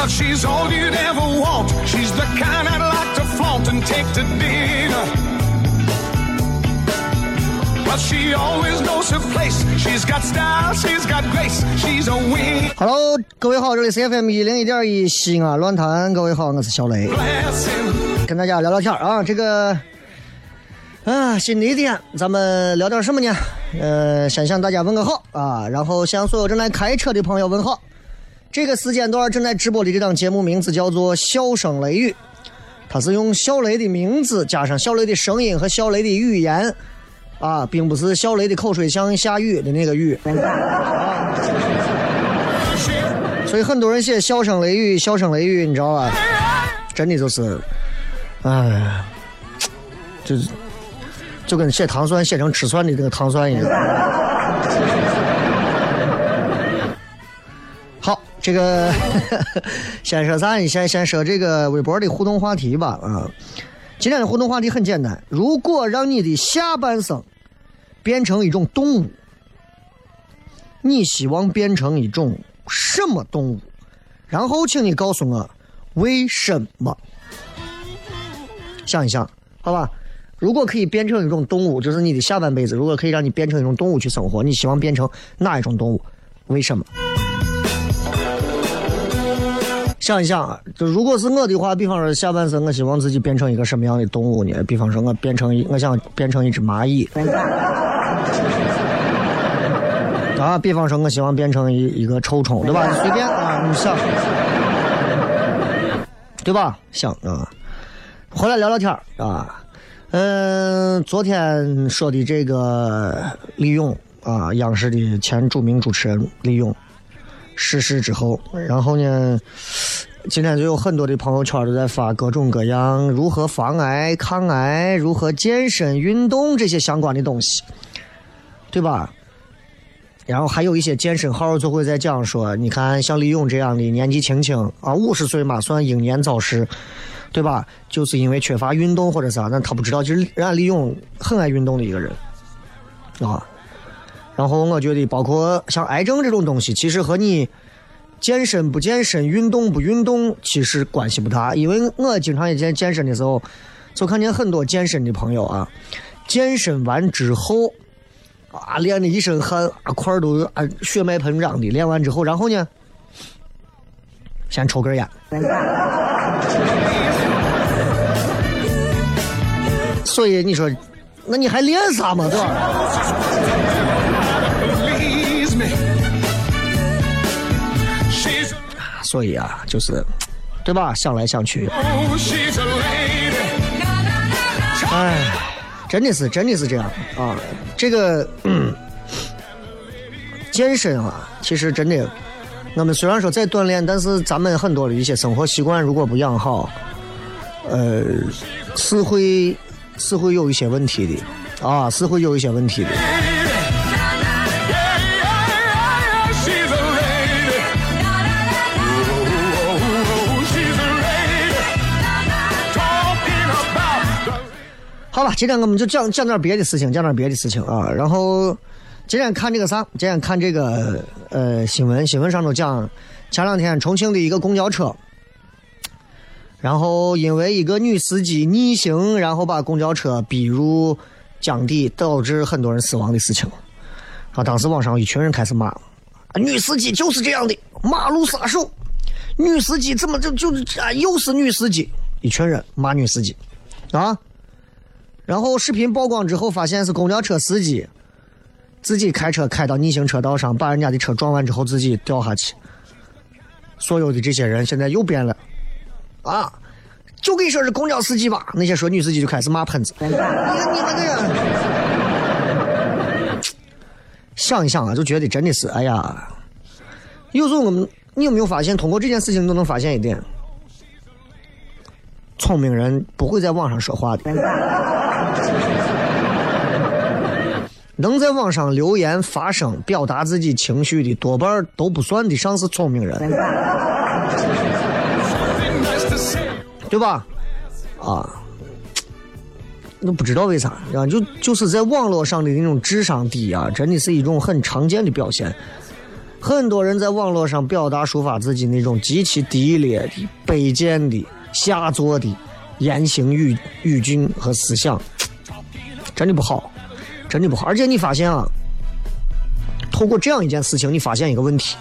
Well, she's all you'd ever want. She's the kind I'd like to flaunt and take to dinner. But she always knows her place. She's got style, she's got grace. She's a wing. Hello，各位好，这里是 FM 一零一点一西安论坛，各位好，我是小雷，跟大家聊聊天啊。这个啊，新的一天，咱们聊点什么呢？呃，先向大家问个好啊，然后向所有正在开车的朋友问好。这个时间段正在直播的这档节目名字叫做《笑声雷雨》，它是用小雷的名字加上小雷的声音和小雷的语言啊，并不是小雷的口水像下雨的那个雨。所以很多人写“笑声雷雨”，“笑声雷雨”，你知道吧？真的就是，哎，就是就跟写糖蒜写成吃蒜的这个糖蒜一样。这个 先说啥？先先说这个微博的互动话题吧。啊，今天的互动话题很简单：如果让你的下半生变成一种动物，你希望变成一种什么动物？然后，请你告诉我为什么。想一想，好吧。如果可以变成一种动物，就是你的下半辈子，如果可以让你变成一种动物去生活，你希望变成哪一种动物？为什么？想一想，就如果是我的话，比方说下半生，我希望自己变成一个什么样的动物呢？比方说，我变成，我想变成一只蚂蚁。啊，比方说，我希望变成一一个臭虫，对吧？随便啊，你想，对吧？想啊，回来聊聊天啊。嗯，昨天说的这个李勇啊，央视的前著名主持人李勇逝世之后，然后呢，今天就有很多的朋友圈都在发各种各样如何防癌、抗癌、如何健身、运动这些相关的东西，对吧？然后还有一些健身号就会在讲说，你看像李咏这样的年纪轻轻啊，五十岁嘛，算英年早逝，对吧？就是因为缺乏运动或者啥，那他不知道，就是人家李咏很爱运动的一个人啊。然后我觉得，包括像癌症这种东西，其实和你健身不健身、运动不运动，其实关系不大。因为我经常也健健身的时候，就看见很多健身的朋友啊，健身完之后。啊，练的一身汗，啊块都啊血脉喷张的。练完之后，然后呢，先抽根烟。所以你说，那你还练啥嘛，对吧？所以啊，就是，对吧？想来想去，哎，真的是，真的是这样啊。这个，嗯，健身啊，其实真的，我们虽然说在锻炼，但是咱们很多的一些生活习惯如果不养好，呃，是会是会有一些问题的啊，是会有一些问题的。好吧，今天我们就讲讲点别的事情，讲点别的事情啊。然后今天看这个啥？今天看这个呃新闻，新闻上头讲，前两天重庆的一个公交车，然后因为一个女司机逆行，然后把公交车逼入江底，导致很多人死亡的事情。啊，当时网上一群人开始骂，啊女司机就是这样的，马路杀手，女司机怎么就就啊又是女司机？一群人骂女司机，啊。然后视频曝光之后，发现是公交车司机自己开车开到逆行车道上，把人家的车撞完之后自己掉下去。所有的这些人现在又变了，啊，就跟你说是公交司机吧，那些说女司机就开始骂喷子。你看你们这样，想一想啊，就觉得真的是，哎呀，有时候我们，你有没有发现，通过这件事情都能发现一点，聪明人不会在网上说话的。能在网上留言发声、表达自己情绪的，多半都不算得上是聪明人，对吧？啊，那不知道为啥，啊，就就是在网络上的那种智商低啊，真的是一种很常见的表现。很多人在网络上表达抒发自己那种极其低劣的、卑贱的、下作的言行语语境和思想，真的不好。真的不好，而且你发现啊，透过这样一件事情，你发现一个问题，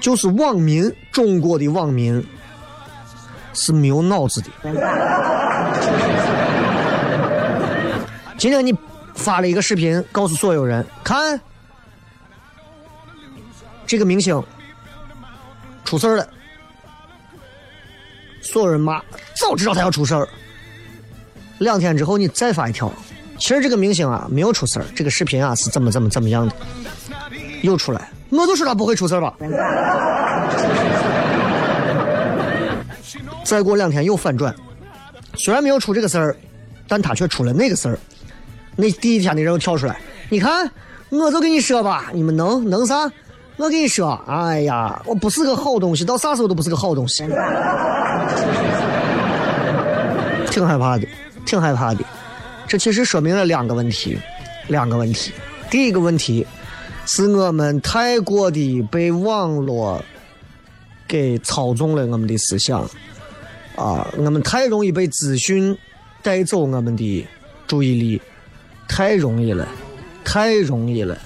就是网民，中国的网民是没有脑子的。今天你发了一个视频，告诉所有人看，这个明星出事了，所有人骂，早知道他要出事儿。两天之后你再发一条。其实这个明星啊没有出事儿，这个视频啊是怎么怎么怎么样的，又出来，我就说他不会出事儿吧。再过两天又反转，虽然没有出这个事儿，但他却出了那个事儿。那第一天的人又跳出来，你看，我就跟你说吧，你们能能啥？我跟你说，哎呀，我不是个好东西，到啥时候都不是个好东西，挺害怕的，挺害怕的。这其实说明了两个问题，两个问题。第一个问题是我们太过的被网络给操纵了我们的思想，啊，我们太容易被资讯带走我们的注意力，太容易了，太容易了。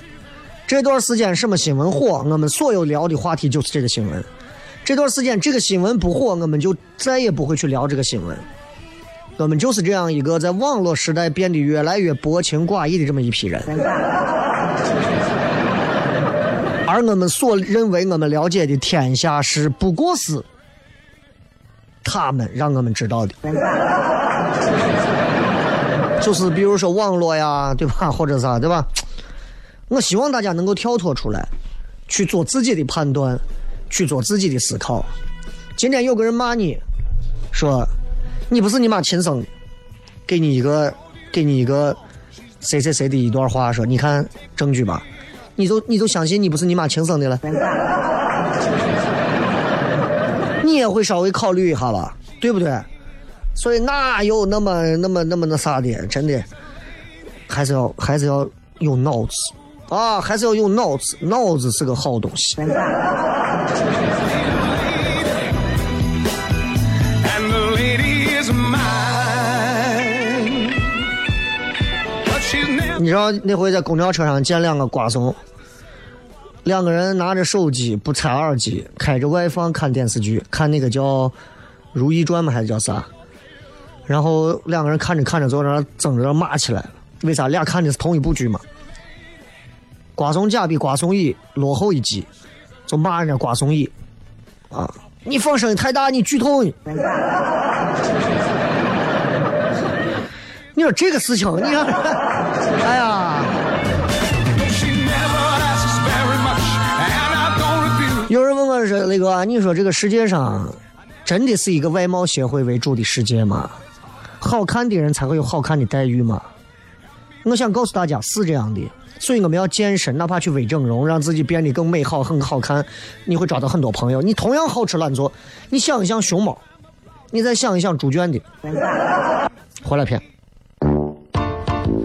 这段时间什么新闻火，我们所有聊的话题就是这个新闻。这段时间这个新闻不火，我们就再也不会去聊这个新闻。我们就是这样一个在网络时代变得越来越薄情寡义的这么一批人，而我们所认为我们了解的天下事，不过是他们让我们知道的，就是比如说网络呀，对吧，或者啥，对吧？我希望大家能够跳脱出来，去做自己的判断，去做自己的思考。今天有个人骂你，说。你不是你妈亲生，给你一个，给你一个，谁谁谁的一段话，说你看证据吧，你就你就相信你不是你妈亲生的了，你也会稍微考虑一下吧，对不对？所以哪有那么那么那么那啥的，真的，还是要还是要有脑子啊，还是要有脑子，脑子是个好东西。你知道那回在公交车上见两个瓜怂，两个人拿着手机不插耳机，开着外放看电视剧，看那个叫《如懿传》吗？还是叫啥？然后两个人看着看着，就在那争着骂起来了。为啥？俩看的是同一部剧嘛。瓜怂甲比瓜怂乙落后一级，就骂人家瓜怂乙啊！你放声音太大，你剧透你。你说这个事情，你看，哎呀！有人问我说：“那个，你说这个世界上真的是一个外貌协会为主的世界吗？好看的人才会有好看的待遇吗？”我想告诉大家是这样的，所以我们要健身，哪怕去微整容，让自己变得更美好、很好看，你会找到很多朋友。你同样好吃懒做，你想一想熊猫，你再想一想猪圈的，回来片。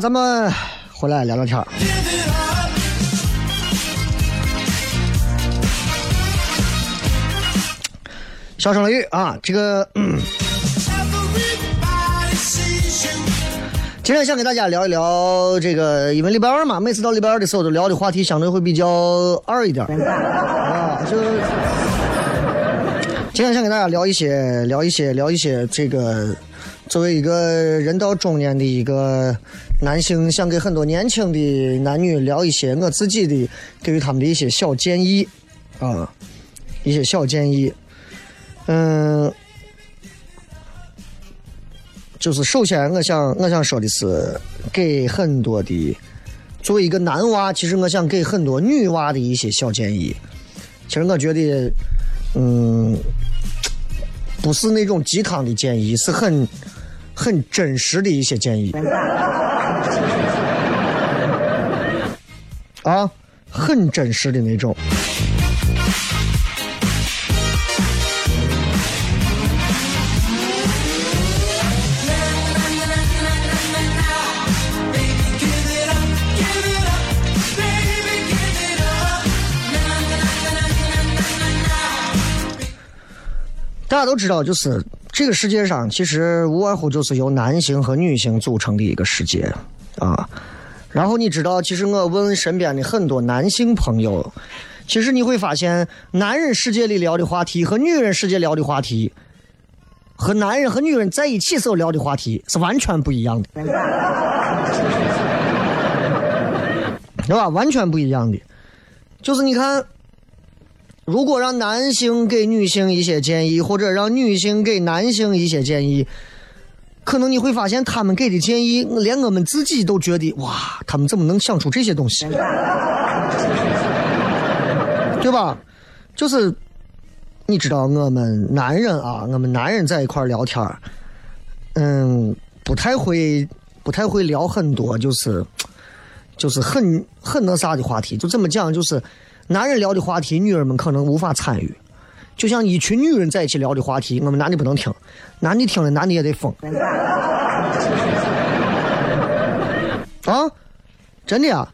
咱们回来聊聊天儿。笑声雷雨啊，这个、今天想给大家聊一聊这个，因为礼拜二嘛，每次到礼拜二的时候，都聊的话题相对会比较二一点啊，就今天想给大家聊一些，聊一些，聊一些这个，作为一个人到中年的一个男性，想给很多年轻的男女聊一些我自己的给予他们的一些小建议啊，一些小建议，嗯。就是首先，我想我想说的是，给很多的作为一个男娃，其实我想给很多女娃的一些小建议。其实我觉得，嗯，不是那种鸡汤的建议，是很很真实的一些建议。啊，很真实的那种。大家都知道，就是这个世界上其实无外乎就是由男性和女性组成的一个世界啊。然后你知道，其实我问身边的很多男性朋友，其实你会发现，男人世界里聊的话题和女人世界聊的话题，和男人和女人在一起时候聊的话题是完全不一样的，对吧？完全不一样的，就是你看。如果让男性给女性一些建议，或者让女性给男性一些建议，可能你会发现他们给的建议，连我们自己都觉得哇，他们怎么能想出这些东西？对吧？就是你知道，我们男人啊，我们男人在一块聊天嗯，不太会，不太会聊很多，就是就是很很那啥的话题。就这么讲，就是。男人聊的话题，女人们可能无法参与，就像一群女人在一起聊的话题，我们男的不能听，男的听了，男的也得疯。啊，真的啊，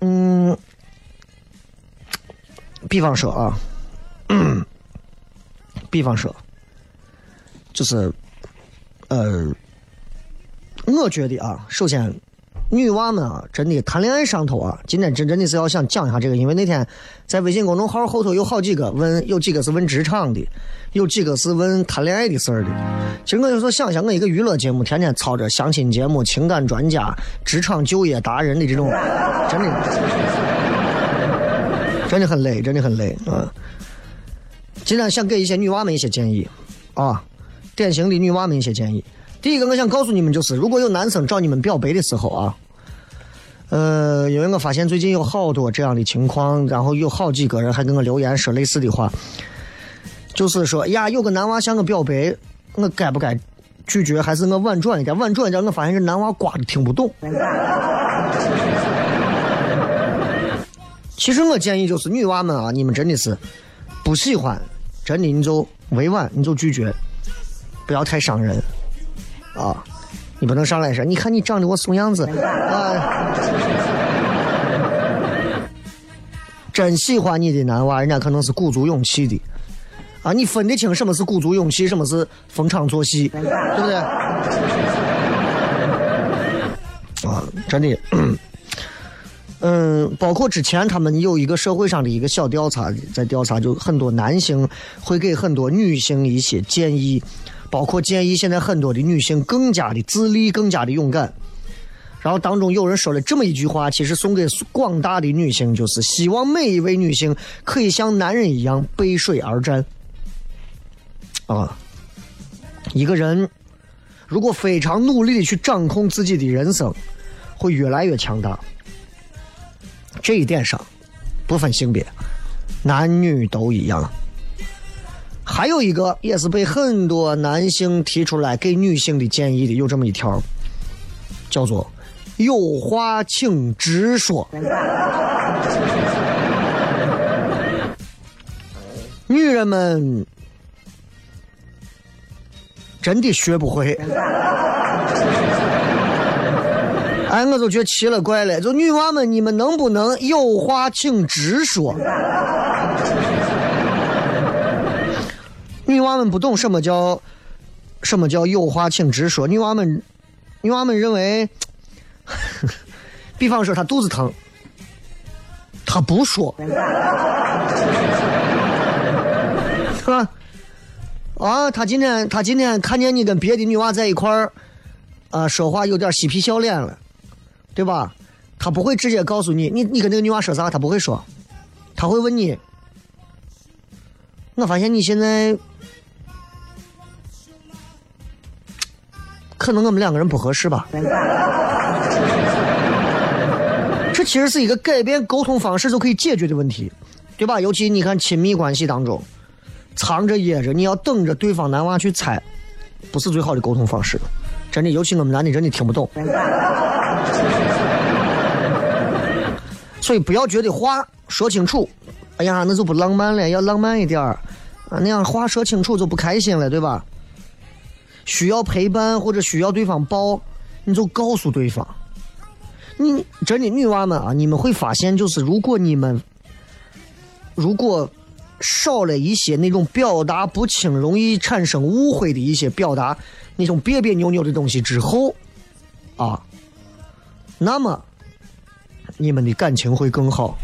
嗯，比方说啊，比方说，就是，呃，我觉得啊，首先，女娃们啊，真的谈恋爱上头啊，今天真真的是要想讲一下这个，因为那天在微信公众号后头有好几个问，有几个是问职场的，有几个是问谈恋爱的事儿的。其实我有时候想想，我一个娱乐节目，天天操着相亲节目、情感专家、职场就业达人的这种，真 的真的很累，真的很累啊。今天想给一些女娃们一些建议啊，典型的女娃们一些建议。第一个，我想告诉你们就是，如果有男生找你们表白的时候啊。呃，因为我发现最近有好多这样的情况，然后有好几个人还给我留言说类似的话，就是说呀，有个男娃向我表白，我该不该拒绝，还是我婉转一点？婉转一点，我发现这男娃瓜的听不懂。其实我建议就是女娃们啊，你们真的是不喜欢，真的你就委婉，你就拒绝，不要太伤人啊。你不能上来说，你看你长得我怂样子啊！真喜欢你的男娃，人家可能是鼓足勇气的啊！你分得清什么是鼓足勇气，什么是逢场作戏，对不对？啊，真的，嗯，包括之前他们有一个社会上的一个小调查，在调查，就很多男性会给很多女性一些建议。包括建议现在很多的女性更加的自立，更加的勇敢。然后当中有人说了这么一句话，其实送给广大的女性，就是希望每一位女性可以像男人一样背水而战。啊，一个人如果非常努力的去掌控自己的人生，会越来越强大。这一点上，不分性别，男女都一样。还有一个也是被很多男性提出来给女性的建议的，有这么一条，叫做“有话请直说”。女人们真的学不会，哎，我就觉奇了怪了，就女娃们，你们能不能有话请直说？女娃们不懂什么叫什么叫有话请直说。女娃们，女娃们认为，比方说她肚子疼，她不说，是吧？啊，她今天她今天看见你跟别的女娃在一块儿，啊，说话有点嬉皮笑脸了，对吧？她不会直接告诉你，你你跟那个女娃说啥，她不会说，她会问你。我发现你现在。可能我们两个人不合适吧，这其实是一个改变沟通方式就可以解决的问题，对吧？尤其你看亲密关系当中，藏着掖着，你要等着对方男娃去猜，不是最好的沟通方式。真的，尤其我们男的真的听不懂，所以不要觉得话说清楚，哎呀，那就不浪漫了，要浪漫一点儿啊，那样话说清楚就不开心了，对吧？需要陪伴或者需要对方抱，你就告诉对方。你真的女娃们啊，你们会发现，就是如果你们如果少了一些那种表达不清、容易产生误会的一些表达，那种别别扭扭的东西之后，啊，那么你们的感情会更好，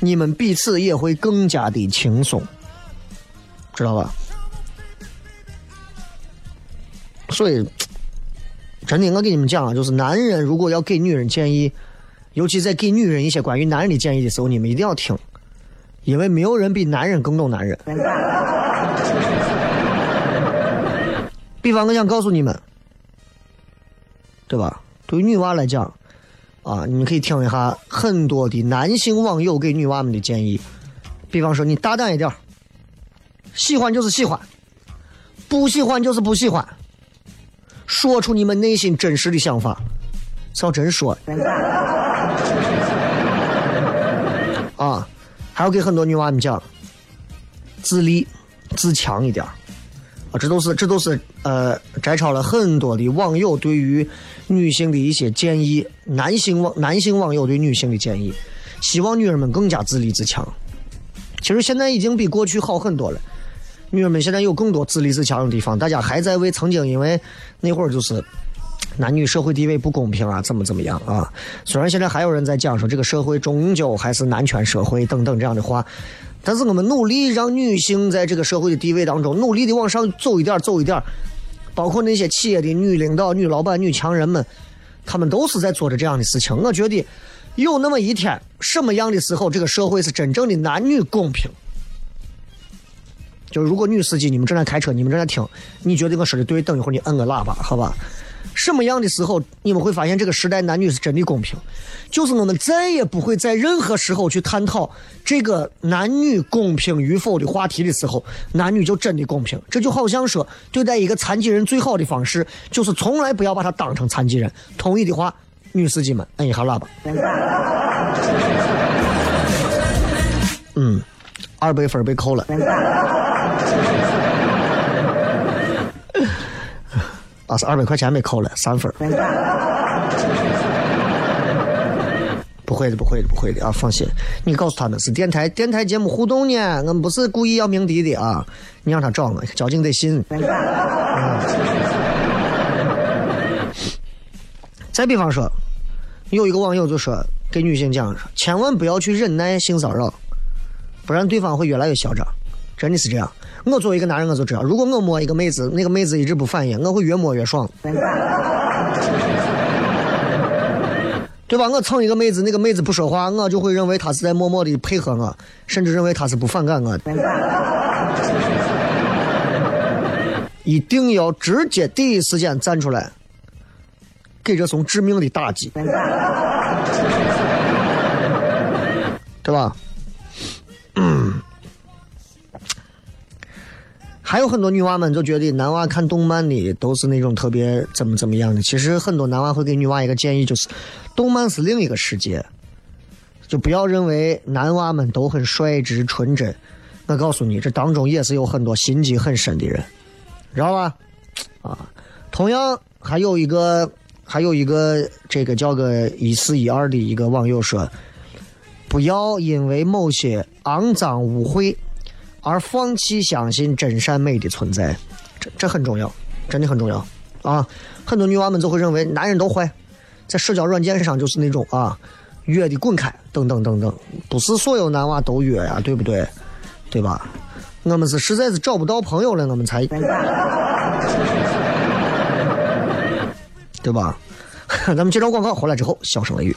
你们彼此也会更加的轻松，知道吧？所以，真的，我跟你们讲啊，就是男人如果要给女人建议，尤其在给女人一些关于男人的建议的时候，你们一定要听，因为没有人比男人更懂男人。比方，我想告诉你们，对吧？对于女娃来讲，啊，你们可以听一下很多的男性网友给女娃们的建议。比方说，你大胆一点，喜欢就是喜欢，不喜欢就是不喜欢。说出你们内心真实的想法，要真说。啊，还要给很多女娃们讲，自立自强一点啊，这都是这都是呃摘抄了很多的网友对于女性的一些建议，男性网男性网友对女性的建议，希望女人们更加自立自强。其实现在已经比过去好很多了。女人们现在有更多自立自强的地方，大家还在为曾经因为那会儿就是男女社会地位不公平啊，怎么怎么样啊？虽然现在还有人在讲说这个社会终究还是男权社会等等这样的话，但是我们努力让女性在这个社会的地位当中努力的往上走一点走一点，包括那些企业的女领导、女老板、女强人们，他们都是在做着这样的事情。我觉得有那么一天，什么样的时候这个社会是真正的男女公平？就是如果女司机你们正在开车，你们正在听，你觉得我说的对，等一会儿你摁个喇叭，好吧？什么样的时候你们会发现这个时代男女是真的公平？就是我们再也不会在任何时候去探讨这个男女公平与否的话题的时候，男女就真的公平。这就好像说对待一个残疾人最好的方式就是从来不要把他当成残疾人。同意的话，女司机们摁一下喇叭。嗯，二百分被扣了。啊，是二百块钱没扣了，三分。不会的，不会的，不会的啊！放心，你告诉他们是电台电台节目互动呢，我们不是故意要鸣笛的啊！你让他找我，交警得信。再比方说，有一个网友就说给女性讲说，千万不要去忍耐性骚扰，不然对方会越来越嚣张。真的是这样。我作为一个男人，我就知道，如果我摸一个妹子，那个妹子一直不反应，我会越摸越爽，对吧？我蹭一个妹子，那个妹子不说话，我就会认为她是在默默的配合我，甚至认为她是不反感我的。一定要直接第一时间站出来，给这种致命的打击，对吧？嗯。还有很多女娃们就觉得男娃看动漫的都是那种特别怎么怎么样的。其实很多男娃会给女娃一个建议，就是动漫是另一个世界，就不要认为男娃们都很率直纯真。我告诉你，这当中也是有很多心机很深的人，知道吧？啊，同样还有一个还有一个这个叫个一四一二的一个网友说，不要因为某些肮脏污秽。而放弃相信真善美的存在，这这很重要，真的很重要啊！很多女娃们就会认为男人都坏，在社交软件上就是那种啊，约的滚开，等等等等，不是所有男娃都约呀，对不对？对吧？我们是实在是找不到朋友了，我们才，对吧？咱们接着广告，回来之后，笑声雷雨。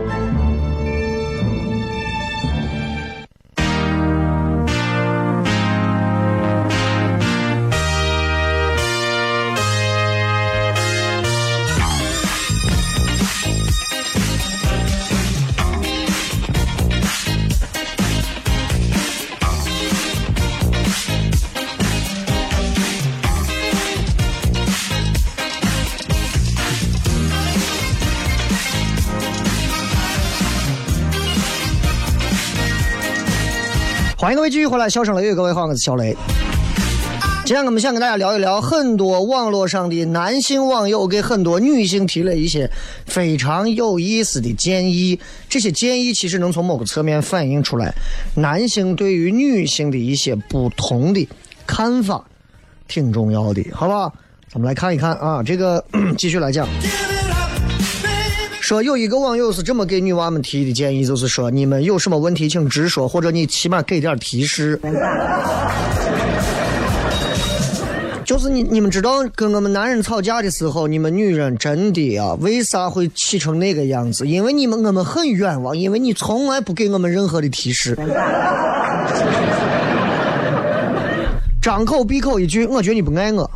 各位继续回来，笑声雷雨，各位好，我是小雷。今天我们想跟大家聊一聊，很多网络上的男性网友给很多女性提了一些非常有意思的建议。这些建议其实能从某个侧面反映出来，男性对于女性的一些不同的看法，挺重要的，好不好？咱们来看一看啊，这个 继续来讲。说有一个网友是这么给女娃们提的建议，就是说你们有什么问题请直说，或者你起码给点提示。就是你你们知道跟我们男人吵架的时候，你们女人真的啊，为啥会气成那个样子？因为你们我们很冤枉，因为你从来不给我们任何的提示。张口闭口一句，我觉得你不爱我。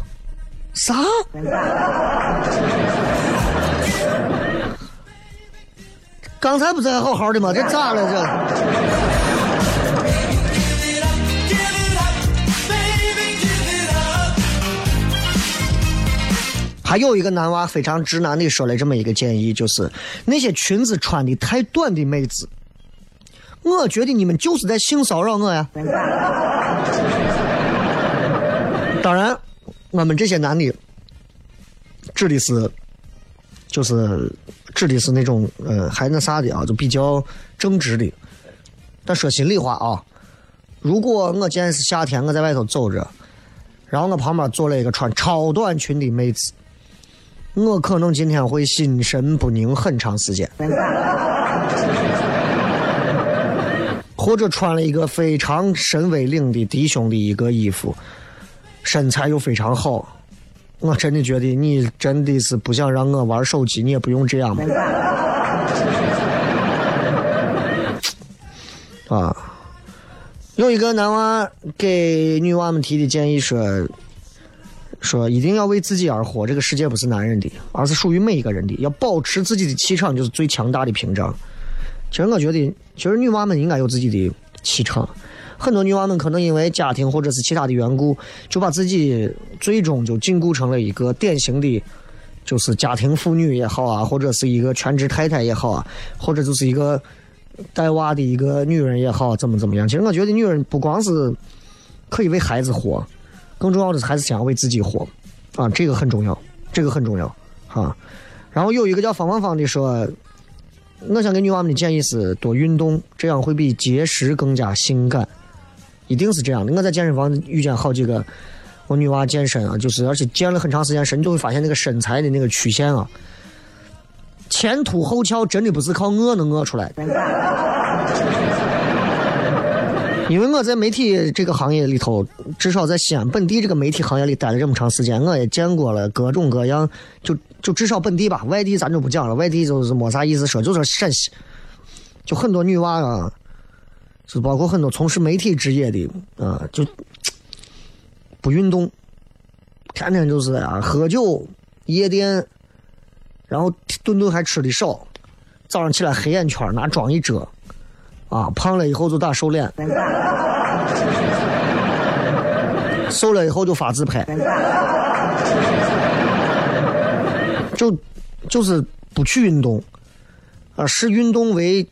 啥？刚才不是还好好的吗？这咋了这？还有一个男娃非常直男的说了这么一个建议，就是那些裙子穿的太短的妹子，我觉得你们就是在性骚扰我呀。当然，我们这些男的指的是，就是指的是那种呃还那啥的啊，就比较正直的。但说心里话啊，如果我今天是夏天，我在外头走着，然后我旁边坐了一个穿超短裙的妹子。我可能今天会心神不宁很长时间，或者穿了一个非常深 V 领的低胸的一个衣服，身材又非常好，我真的觉得你真的是不想让我玩手机，你也不用这样嘛。啊，有一个男娃给女娃们提的建议说。说一定要为自己而活，这个世界不是男人的，而是属于每一个人的。要保持自己的气场，就是最强大的屏障。其实我觉得，其实女娃们应该有自己的气场。很多女娃们可能因为家庭或者是其他的缘故，就把自己最终就禁锢成了一个典型的，就是家庭妇女也好啊，或者是一个全职太太也好啊，或者就是一个带娃的一个女人也好，怎么怎么样。其实我觉得女人不光是可以为孩子活。更重要的是还是想要为自己活，啊，这个很重要，这个很重要，哈。然后有一个叫方芳芳的说，我想给女娃们的建议是多运动，这样会比节食更加性感，一定是这样的。我在健身房遇见好几个我女娃健身啊，就是而且健了很长时间身，就会发现那个身材的那个曲线啊，前凸后翘，真的不是靠饿能饿出来的。因为我在媒体这个行业里头，至少在西安本地这个媒体行业里待了这么长时间，我也见过了各种各样，就就至少本地吧，外地咱就不讲了，外地就是没啥意思说，就说陕西，就很多女娃啊，就包括很多从事媒体职业的啊，就不运动，天天就是啊喝酒、夜店，然后顿顿还吃的少，早上起来黑眼圈拿妆一遮。啊，胖了以后就打瘦脸，瘦了以后就发自拍，就就是不去运动，啊，视运动为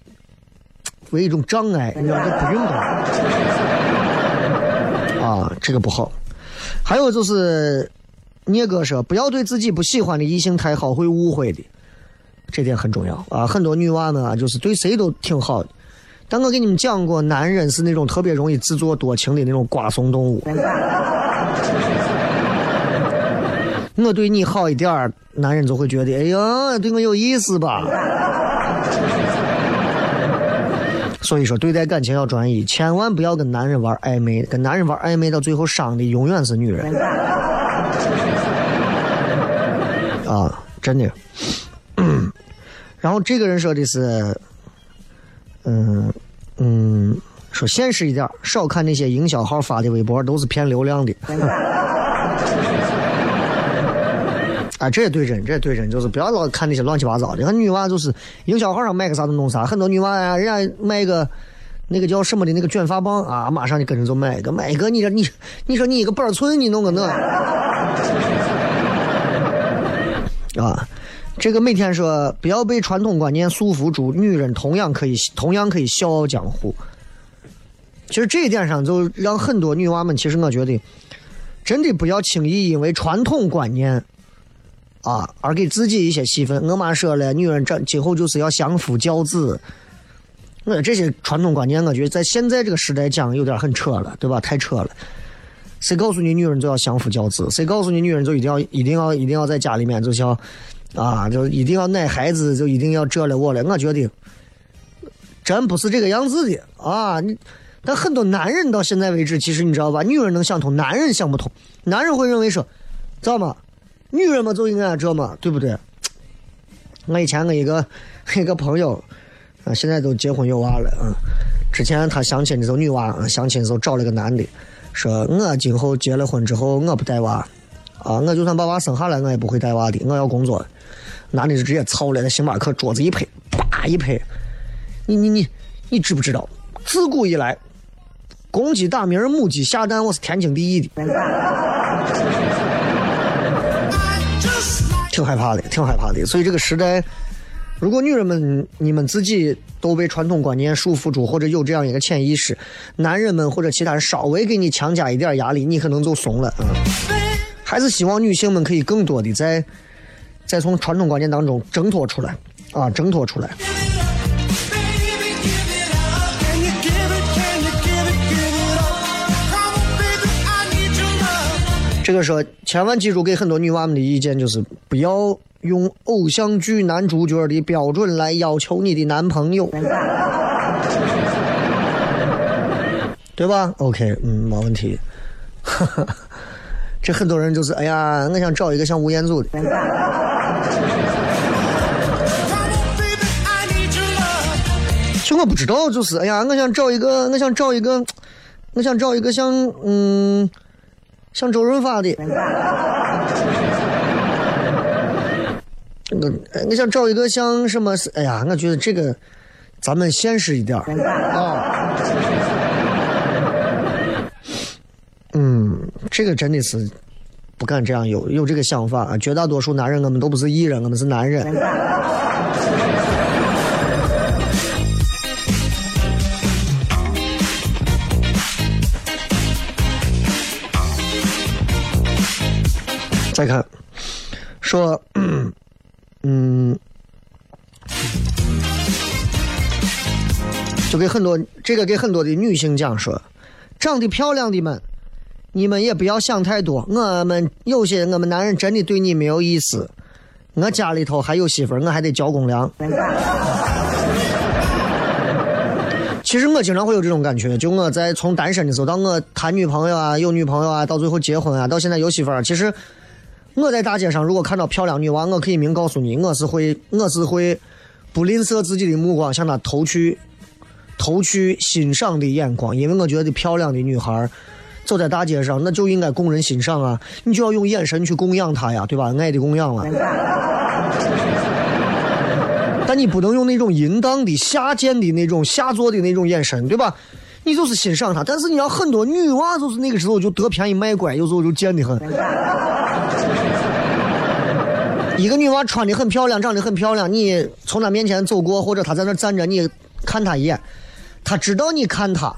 为一种障碍，你知道就不运动，啊，这个不好。还有就是，聂哥说，不要对自己不喜欢的异性太好，会误会的，这点很重要啊。很多女娃们啊，就是对谁都挺好的。但我给你们讲过，男人是那种特别容易自作多情的那种瓜怂动物。我对你好一点儿，男人就会觉得，哎呀，对我有意思吧。所以说，对待感情要专一，千万不要跟男人玩暧昧，跟男人玩暧昧到最后伤的永远是女人。啊，真的。然后这个人说的是。嗯嗯，说现实一点，少看那些营销号发的微博，都是骗流量的。啊，这也对真，这也对真，就是不要老看那些乱七八糟的。看女娃就是营销号上卖个啥都弄啥，很多女娃呀，人家卖个那个叫什么的那个卷发棒啊，马上就跟着就买一个，买一个，你说你，你说你一个板寸，你弄个那，啊。这个每天说不要被传统观念束缚住，女人同样可以同样可以笑傲江湖。其实这一点上，就让很多女娃们，其实我觉得，真的不要轻易因为传统观念啊而给自己一些戏份。我妈说了，女人这今后就是要相夫教子。我这些传统观念，我觉得在现在这个时代讲有点很扯了，对吧？太扯了。谁告诉你女人就要相夫教子？谁告诉你女人就一定要、一定要、一定要在家里面就像啊，就一定要奶孩子，就一定要这了我了？我觉得真不是这个样子的啊！你但很多男人到现在为止，其实你知道吧？女人能想通，男人想不通。男人会认为说，知道吗？女人嘛就应该这嘛，对不对？我以前我一个 一个朋友。啊，现在都结婚有娃了啊！之前他相亲的时候，女娃相亲的时候找了个男的，说我今后结了婚之后我不带娃，啊，我就算把娃生下来，我也不会带娃的，我要工作。男的就直接操了，在星巴克桌子一拍，啪一拍，你你你你知不知道？自古以来，公鸡打鸣，母鸡下蛋，我是天经地义的。挺害怕的，挺害怕的，所以这个时代。如果女人们你们自己都被传统观念束缚住，或者有这样一个潜意识，男人们或者其他人稍微给你强加一点压力，你可能就怂了。嗯，还是希望女性们可以更多的在在从传统观念当中挣脱出来啊，挣脱出来。这个说，千万记住，给很多女娃们的意见就是不要。用偶像剧男主角的标准来要求你的男朋友，对吧？OK，嗯，没问题。这很多人就是，哎呀，我想找一个像吴彦祖的。就我不知道，就是，哎呀，我想找一个，我想找一个，我想找一个像，嗯，像周润发的。我我想找一个像什么？哎呀，我觉得这个咱们现实一点啊。嗯，这个真的是不敢这样有有这个想法啊！绝大多数男人，我们都不是艺人，我们是男人。再看，说。嗯，就给很多这个给很多的女性讲说，长得漂亮的们，你们也不要想太多。我们有些我们男人真的对你没有意思。我家里头还有媳妇儿，我还得交公粮。其实我经常会有这种感觉，就我在从单身的时候到我谈女朋友啊，有女朋友啊，到最后结婚啊，到现在有媳妇儿，其实。我在大街上如果看到漂亮女娃，我可以明告诉你，我是会，我是会不吝啬自己的目光向她投去，投去欣赏的眼光，因为我觉得漂亮的女孩走在大街上，那就应该供人欣赏啊，你就要用眼神去供养她呀，对吧？爱的供养了。但你不能用那种淫荡的、下贱的那种、下作的那种眼神，对吧？你就是欣赏她，但是你要很多女娃就是那个时候就得便宜卖乖，有时候就贱的很。一个女娃穿的很漂亮，长得很漂亮，你从她面前走过，或者她在那站着，你看她一眼，她知道你看她，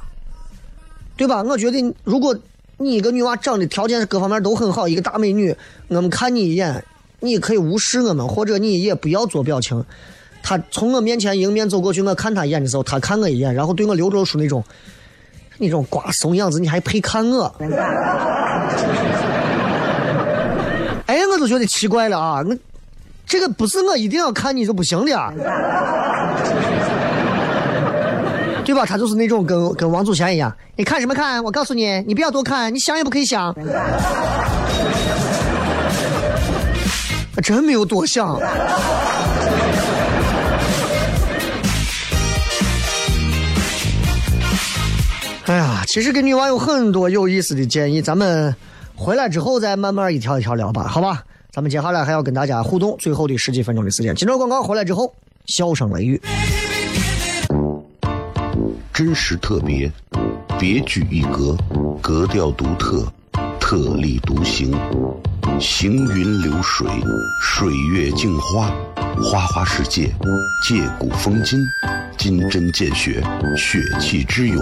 对吧？我觉得如果你一个女娃长得条件各方面都很好，一个大美女，我们看你一眼，你可以无视我们，或者你也不要做表情。她从我面前迎面走过去，我看她一眼的时候，她看我一眼，然后对我流露出那种那种瓜怂样子，你还配看我？哎，我就觉得奇怪了啊！那这个不是我一定要看你就不行的啊，对吧？他就是那种跟跟王祖贤一样，你看什么看？我告诉你，你不要多看，你想也不可以想。真没有多想。哎呀，其实给女娃有很多有意思的建议，咱们。回来之后再慢慢一条一条聊吧，好吧？咱们接下来还要跟大家互动，最后的十几分钟的时间。金州广告回来之后，笑声雷雨，真实特别，别具一格，格调独特，特立独行，行云流水，水月镜花，花花世界，借古风今，金针见血，血气之勇。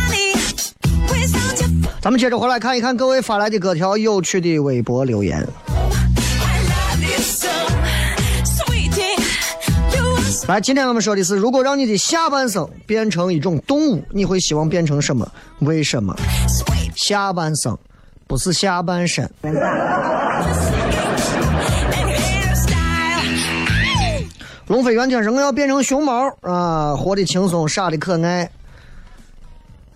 咱们接着回来看一看各位发来的各条有趣的微博留言。来，今天我们说的是，如果让你的下半生变成一种动物，你会希望变成什么？为什么？下半生不是下半身。龙飞元天生要变成熊猫啊，活得轻松，傻的可爱。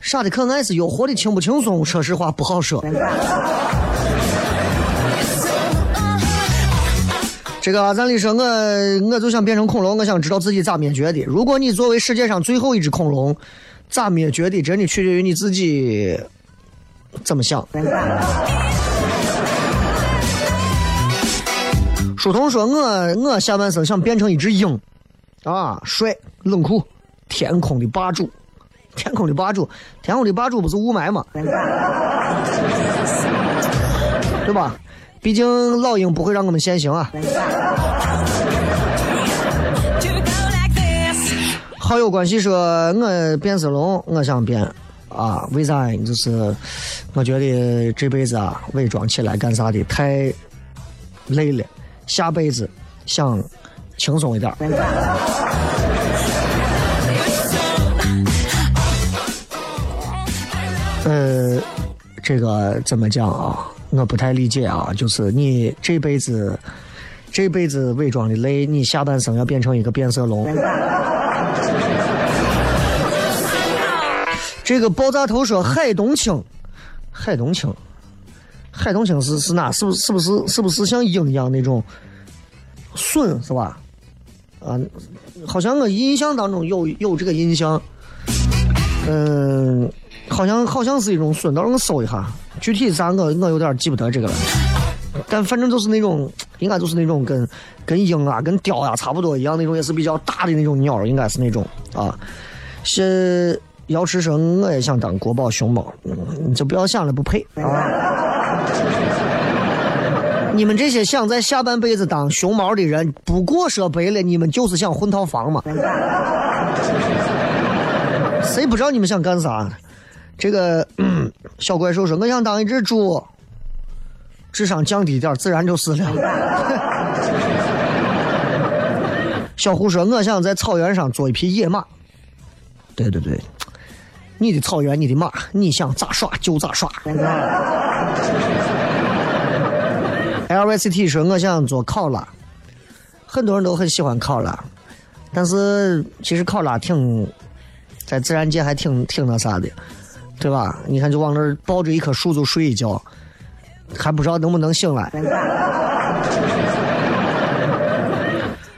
傻的可爱是有，活的轻不轻松，说实话不好说。这个阿赞里说，我我就想变成恐龙，我想知道自己咋灭绝的。如果你作为世界上最后一只恐龙，咋灭绝的，真的取决于你自己怎么想。书童说：“我我下半生想变成一只鹰，啊，帅冷酷，天空的霸主，天空的霸主，天空的霸主不是雾霾吗？对吧？毕竟老鹰不会让我们现形啊。好友关系说，我变色龙，我想变啊，为啥？就是我觉得这辈子啊，伪装起来干啥的太累了，下辈子想轻松一点。呃，这个怎么讲啊？我不太理解啊。就是你这辈子，这辈子伪装的累，你下半生要变成一个变色龙。这个爆炸头说海东青，海东青，海东青是是哪？是不是是不是是不是像鹰一样那种隼是吧？啊，好像我印象当中有有这个印象。嗯，好像好像是一种隼，到时候我搜一下，具体啥我我有点记不得这个了。但反正就是那种，应该就是那种跟跟鹰啊、跟雕啊差不多一样那种，也是比较大的那种鸟，应该是那种啊。是瑶池说，我也想当国宝熊猫，嗯你就不要想了，不配啊！你们这些想在下半辈子当熊猫的人，不过说白了，你们就是想混套房嘛。谁不知道你们想干啥？这个、小怪兽说：“我想当一只猪，智商降低点儿，自然就死了。”小胡说：“我想在草原上做一匹野马。”对对对，你的草原，你的马，你想咋耍就咋耍。LycT 说：“我想做考拉。”很多人都很喜欢考拉，但是其实考拉挺在自然界还挺挺那啥的，对吧？你看，就往那儿抱着一棵树就睡一觉，还不知道能不能醒来。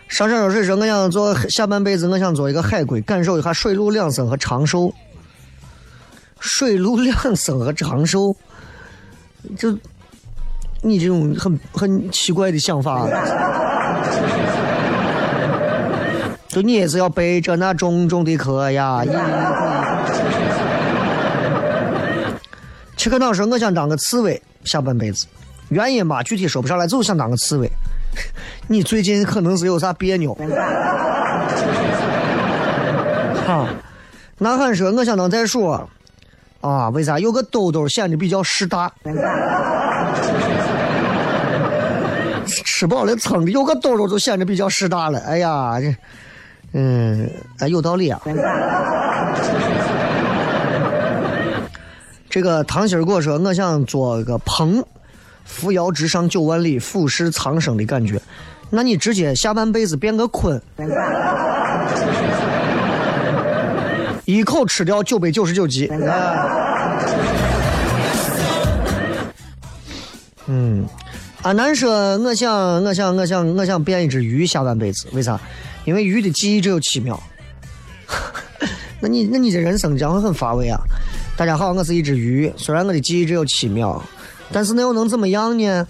上山有水说：“我想做下半辈子，我想做一个海龟，感受一下水陆两生和长寿。水陆两生和长寿，就你这种很很奇怪的想法。就你也是要背着那重重的壳呀！切克闹说：“我想当个刺猬，下半辈子。原因吧，具体说不上来，就是想当个刺猬。你最近可能是有啥别扭。啊，男汉说我想当袋鼠啊，为啥有个兜兜显得比较势大？吃饱了撑的，有个兜兜就显得比较势大了。哎呀，这，嗯，哎，有道理啊。这个唐心儿跟我说，我想做个鹏，扶摇直上九万里，俯视苍生的感觉。那你直接下半辈子变个鲲，一口吃掉九百九十九集。嗯，阿南说，我想，我想，我想，我想变一只鱼下半辈子，为啥？因为鱼的记忆只有七秒。那你，那你这人生将会很乏味啊！大家好，我是一只鱼，虽然我的记忆只有七秒，但是那又能怎么样呢？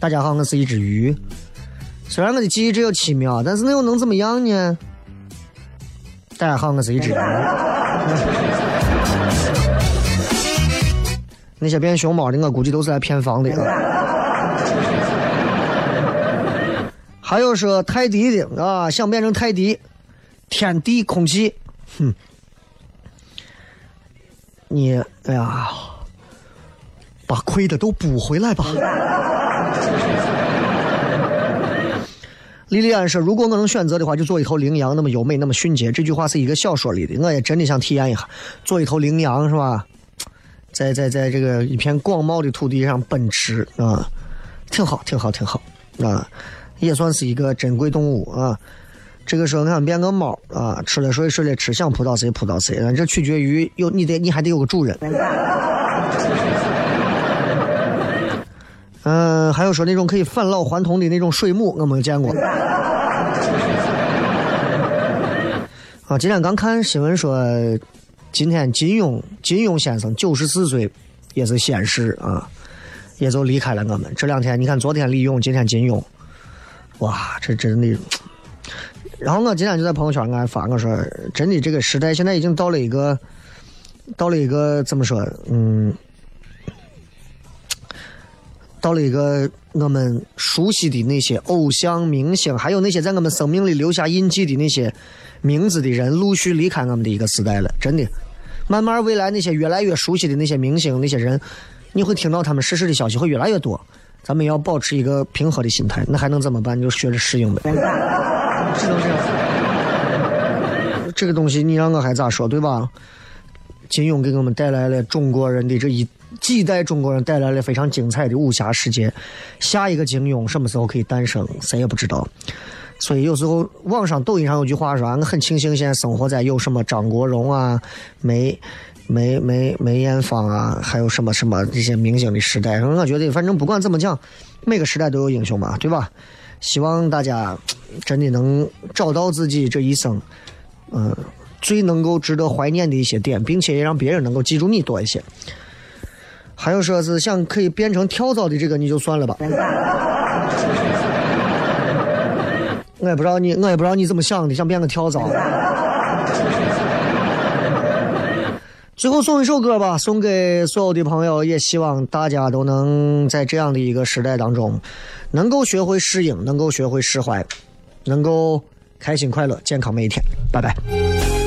大家好，我是一只鱼，虽然我的记忆只有七秒，但是那又能怎么样呢？大家好，我是一只鱼。那些变熊猫的，我估计都是来骗房的。还有说泰迪的啊，想变成泰迪，天地空气，哼，你哎呀，把亏的都补回来吧。莉莉安说：“如果我能选择的话，就做一头羚羊，那么优美，那么迅捷。”这句话是一个小说里的，我也真的想体验一下，做一头羚羊是吧？在在在这个一片广袤的土地上奔驰啊，挺好，挺好，挺好啊，也算是一个珍贵动物啊。这个时候我想变个猫啊，吃了睡，睡了吃，想扑倒谁扑倒谁，这取决于有你得你还得有个主人。嗯，还有说那种可以返老还童的那种水母，我没有见过。啊，今天刚看新闻说，今天金庸金庸先生九十四岁，也是仙逝啊，也就离开了我们。这两天你看，昨天李咏，今天金庸，哇，这真的。然后我今天就在朋友圈我发我说，真的这个时代现在已经到了一个，到了一个怎么说，嗯。到了一个我们熟悉的那些偶像明星，还有那些在我们生命里留下印记的那些名字的人，陆续离开我们的一个时代了。真的，慢慢未来那些越来越熟悉的那些明星、那些人，你会听到他们逝世的消息会越来越多。咱们要保持一个平和的心态，那还能怎么办？你就学着适应呗。只能这样。这个东西你让我还咋说，对吧？金庸给我们带来了中国人的这一。几代中国人带来了非常精彩的武侠世界，下一个金庸什么时候可以诞生，谁也不知道。所以有时候网上抖音上有句话说，我很庆幸现在生活在有什么张国荣啊、梅梅梅梅艳芳啊，还有什么什么这些明星的时代。我觉得反正不管怎么讲，每个时代都有英雄嘛，对吧？希望大家真的能找到自己这一生，嗯，最能够值得怀念的一些点，并且也让别人能够记住你多一些。还有说是想可以变成跳蚤的这个，你就算了吧。我也不知道你，我也不知道你怎么想的，想变个跳蚤。最后送一首歌吧，送给所有的朋友，也希望大家都能在这样的一个时代当中，能够学会适应，能够学会释怀，能够开心快乐、健康每一天。拜拜。